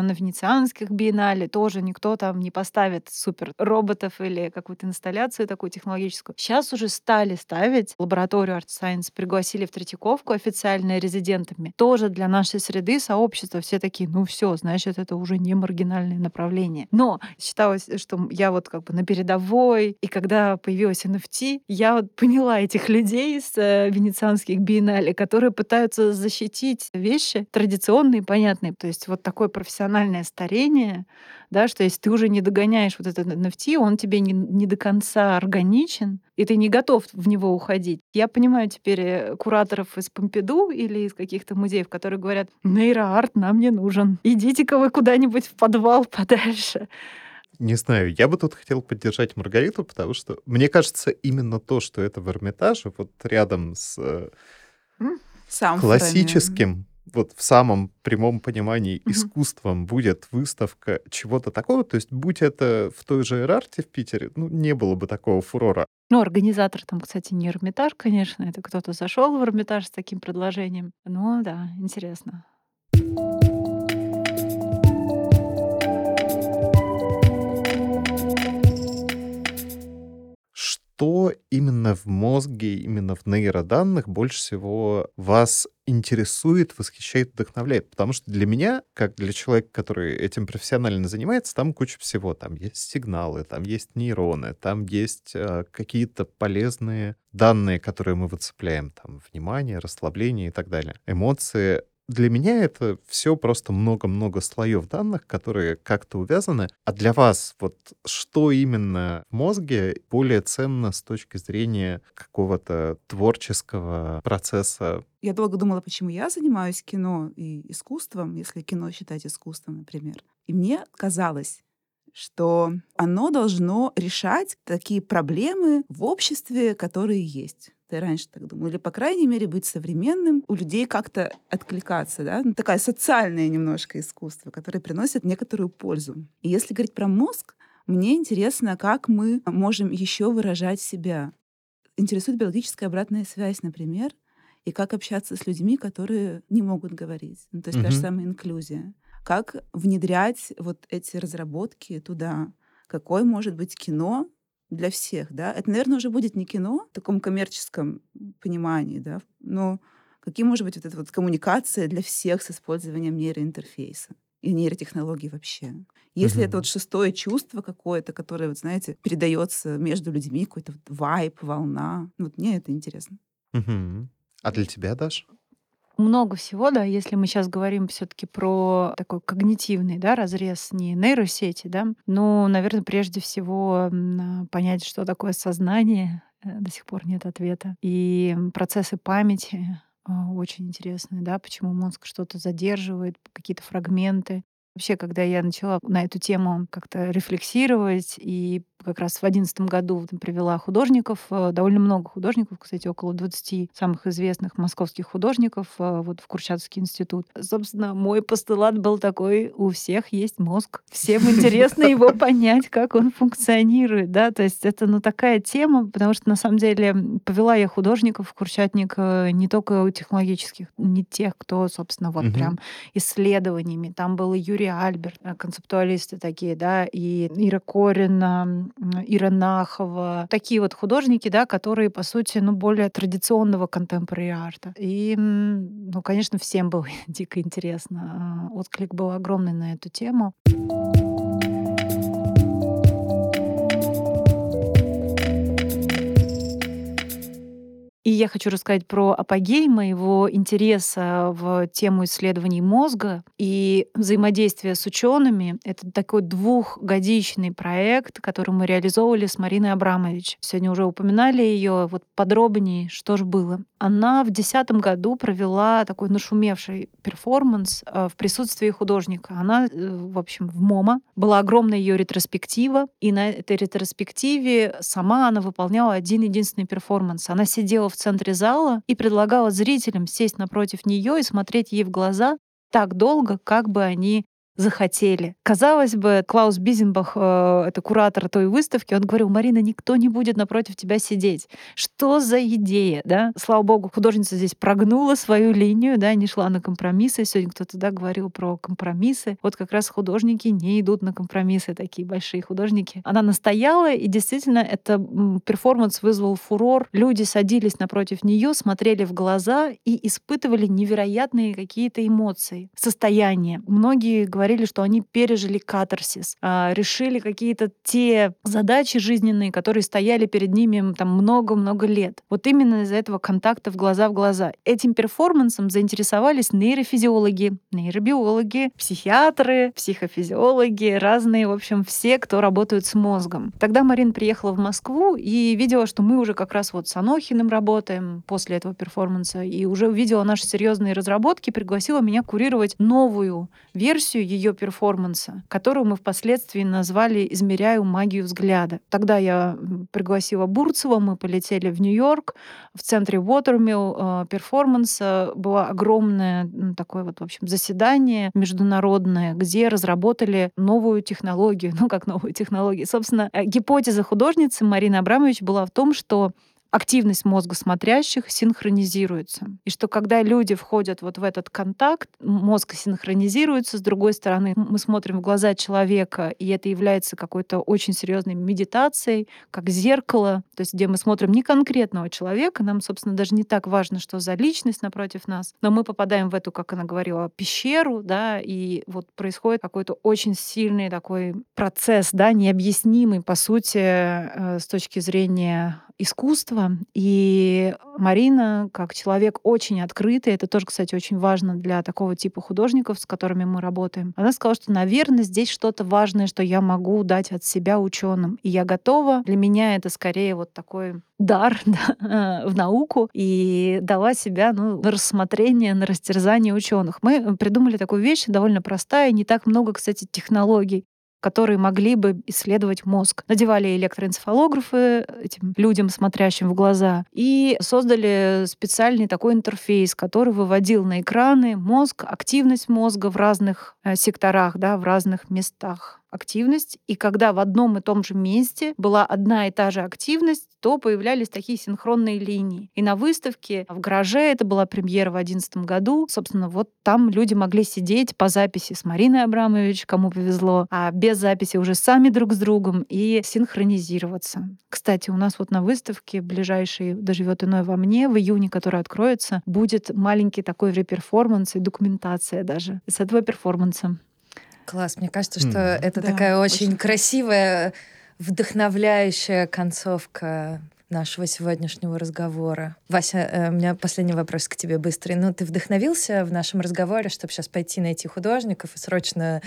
на венецианских биеннале тоже никто там не поставит супер роботов или какую-то инсталляцию такую технологическую. Сейчас уже стали ставить лабораторию Art Science, пригласили в Третьяковку официально резидентами. Тоже для нашей среды сообщества все такие, ну все, значит, это уже не маргинальное направление. Но считалось, что я вот как бы на передовой, и когда появилась NFT, я вот поняла этих людей с э, венецианских биеннале, которые пытаются защитить вещи традиционные, понятные. То есть вот такое профессиональное старение, да, что если ты уже не догоняешь вот этот NFT, он тебе не, не до конца органичен, и ты не готов в него уходить. Я понимаю теперь э, кураторов из Помпиду или из каких-то музеев, которые говорят, нейроарт нам не нужен. Идите-ка вы куда-нибудь в подвал подальше. Не знаю, я бы тут хотел поддержать Маргариту, потому что мне кажется, именно то, что это в Эрмитаже, вот рядом с э, с амфорами. классическим, вот в самом прямом понимании, Мгм. искусством будет выставка чего-то такого, то есть будь это в той же Эрарте в Питере, ну, не было бы такого фурора. Ну, организатор там, кстати, не Эрмитаж, конечно, это кто-то зашел в Эрмитаж с таким предложением. Ну да, интересно. что именно в мозге, именно в нейроданных больше всего вас интересует, восхищает, вдохновляет? Потому что для меня, как для человека, который этим профессионально занимается, там куча всего. Там есть сигналы, там есть нейроны, там есть э, какие-то полезные данные, которые мы выцепляем. Там внимание, расслабление и так далее. Эмоции для меня это все просто много-много слоев данных, которые как-то увязаны. А для вас вот что именно в мозге более ценно с точки зрения какого-то творческого процесса? Я долго думала, почему я занимаюсь кино и искусством, если кино считать искусством, например. И мне казалось, что оно должно решать такие проблемы в обществе, которые есть. Ты раньше так думал. Или, по крайней мере, быть современным, у людей как-то откликаться. Да? Ну, такая социальное немножко искусство, которое приносит некоторую пользу. И если говорить про мозг, мне интересно, как мы можем еще выражать себя. Интересует биологическая обратная связь, например, и как общаться с людьми, которые не могут говорить. Ну, то есть угу. та же самая инклюзия. Как внедрять вот эти разработки туда. Какое может быть кино, для всех, да. Это, наверное, уже будет не кино в таком коммерческом понимании, да, но каким может быть вот эта вот коммуникация для всех с использованием нейроинтерфейса и нейротехнологий вообще. Если угу. это вот шестое чувство какое-то, которое, вот знаете, передается между людьми, какой-то вот вайб, волна, вот мне это интересно. Угу. А для тебя, Даш? Много всего, да, если мы сейчас говорим все-таки про такой когнитивный да, разрез, не нейросети, да, ну, наверное, прежде всего понять, что такое сознание, э, до сих пор нет ответа. И процессы памяти а, очень интересные, да, почему мозг что-то задерживает, какие-то фрагменты. Вообще, когда я начала на эту тему как-то рефлексировать и как раз в 2011 году там, привела художников, э, довольно много художников, кстати, около 20 самых известных московских художников э, вот в Курчатовский институт. Собственно, мой постулат был такой, у всех есть мозг. Всем интересно его понять, как он функционирует, да, то есть это, ну, такая тема, потому что, на самом деле, повела я художников в Курчатник э, не только технологических, не тех, кто, собственно, вот прям исследованиями. Там был и Юрий Альберт, концептуалисты такие, да, и Ира Корина, Ира Нахова. Такие вот художники, да, которые, по сути, ну, более традиционного контемпорари арта. И, ну, конечно, всем было дико интересно. А, отклик был огромный на эту тему. И я хочу рассказать про апогей моего интереса в тему исследований мозга и взаимодействия с учеными. Это такой двухгодичный проект, который мы реализовывали с Мариной Абрамович. Сегодня уже упоминали ее. Вот подробнее, что же было. Она в 2010 году провела такой нашумевший перформанс э, в присутствии художника. Она, э, в общем, в MoMA. Была огромная ее ретроспектива, и на этой ретроспективе сама она выполняла один единственный перформанс. Она сидела в центре зала и предлагала зрителям сесть напротив нее и смотреть ей в глаза так долго, как бы они захотели. Казалось бы, Клаус Бизенбах, э, это куратор той выставки, он говорил, Марина, никто не будет напротив тебя сидеть. Что за идея, да? Слава богу, художница здесь прогнула свою линию, да, не шла на компромиссы. Сегодня кто-то, да, говорил про компромиссы. Вот как раз художники не идут на компромиссы, такие большие художники. Она настояла, и действительно, это перформанс вызвал фурор. Люди садились напротив нее, смотрели в глаза и испытывали невероятные какие-то эмоции, состояния. Многие говорят, говорили, что они пережили катарсис, а, решили какие-то те задачи жизненные, которые стояли перед ними там много-много лет. Вот именно из-за этого контакта в глаза в глаза. Этим перформансом заинтересовались нейрофизиологи, нейробиологи, психиатры, психофизиологи, разные, в общем, все, кто работают с мозгом. Тогда Марин приехала в Москву и видела, что мы уже как раз вот с Анохиным работаем после этого перформанса, и уже увидела наши серьезные разработки, пригласила меня курировать новую версию ее перформанса, которую мы впоследствии назвали «Измеряю магию взгляда». Тогда я пригласила Бурцева, мы полетели в Нью-Йорк, в центре Watermill э, перформанса было огромное такое вот, в общем, заседание международное, где разработали новую технологию, ну как новую технологию. Собственно, э, гипотеза художницы Марины Абрамович была в том, что активность мозга смотрящих синхронизируется. И что когда люди входят вот в этот контакт, мозг синхронизируется, с другой стороны мы смотрим в глаза человека, и это является какой-то очень серьезной медитацией, как зеркало, то есть где мы смотрим не конкретного человека, нам, собственно, даже не так важно, что за личность напротив нас, но мы попадаем в эту, как она говорила, пещеру, да, и вот происходит какой-то очень сильный такой процесс, да, необъяснимый, по сути, э, с точки зрения искусства. И Марина, как человек очень открытый, это тоже, кстати, очень важно для такого типа художников, с которыми мы работаем, она сказала, что, наверное, здесь что-то важное, что я могу дать от себя ученым. И я готова. Для меня это скорее вот такой дар да, в науку и дала себя ну, на рассмотрение, на растерзание ученых. Мы придумали такую вещь, довольно простая, не так много, кстати, технологий которые могли бы исследовать мозг. Надевали электроэнцефалографы этим людям, смотрящим в глаза, и создали специальный такой интерфейс, который выводил на экраны мозг, активность мозга в разных э, секторах, да, в разных местах активность, и когда в одном и том же месте была одна и та же активность, то появлялись такие синхронные линии. И на выставке в гараже, это была премьера в 2011 году, собственно, вот там люди могли сидеть по записи с Мариной Абрамович, кому повезло, а без записи уже сами друг с другом и синхронизироваться. Кстати, у нас вот на выставке ближайшей «Да живет иной во мне» в июне, которая откроется, будет маленький такой реперформанс и документация даже с этого перформанса. Класс, мне кажется, что mm. это да, такая очень, очень красивая, вдохновляющая концовка нашего сегодняшнего разговора. Вася, э, у меня последний вопрос к тебе быстрый. Ну, ты вдохновился в нашем разговоре, чтобы сейчас пойти найти художников и срочно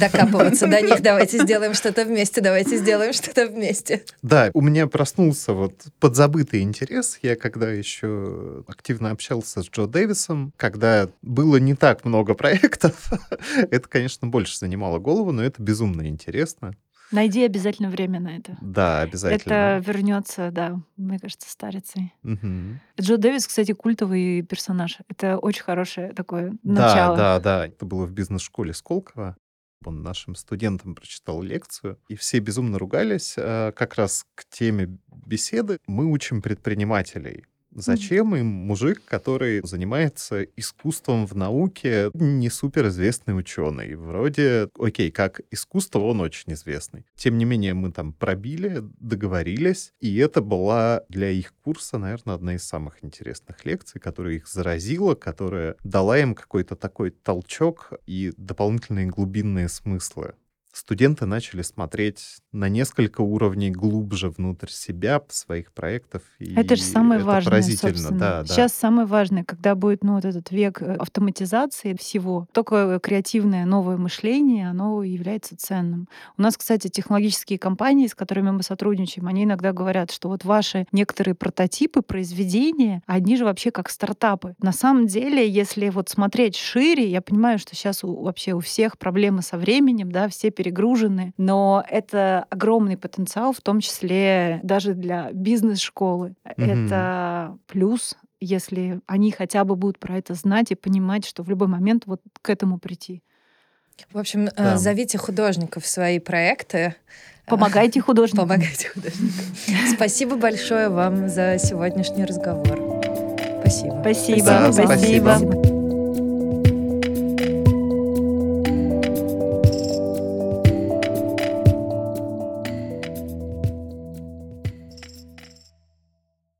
докапываться до них? Давайте сделаем что-то вместе, давайте сделаем что-то вместе. Да, у меня проснулся вот подзабытый интерес. Я когда еще активно общался с Джо Дэвисом, когда было не так много проектов, это, конечно, больше занимало голову, но это безумно интересно. Найди обязательно время на это. Да, обязательно. Это вернется, да, мне кажется, старицей. Угу. Джо Дэвис, кстати, культовый персонаж. Это очень хорошее такое начало. Да, да, да. Это было в бизнес-школе Сколково. Он нашим студентам прочитал лекцию, и все безумно ругались. А, как раз к теме беседы мы учим предпринимателей Зачем им мужик, который занимается искусством в науке, не суперизвестный ученый? Вроде, окей, как искусство он очень известный. Тем не менее, мы там пробили, договорились, и это была для их курса, наверное, одна из самых интересных лекций, которая их заразила, которая дала им какой-то такой толчок и дополнительные глубинные смыслы студенты начали смотреть на несколько уровней глубже внутрь себя, своих проектов. И это же самое это важное, поразительно. Да, Сейчас да. самое важное, когда будет ну, вот этот век э, автоматизации всего, только креативное новое мышление, оно является ценным. У нас, кстати, технологические компании, с которыми мы сотрудничаем, они иногда говорят, что вот ваши некоторые прототипы, произведения, они же вообще как стартапы. На самом деле, если вот смотреть шире, я понимаю, что сейчас у, вообще у всех проблемы со временем, да, все перегружены, но это огромный потенциал, в том числе даже для бизнес-школы. Mm-hmm. Это плюс если они хотя бы будут про это знать и понимать, что в любой момент вот к этому прийти. В общем, э, да. зовите художников в свои проекты. Помогайте художникам. Помогайте художникам. Спасибо большое вам за сегодняшний разговор. Спасибо. Спасибо. Спасибо. спасибо.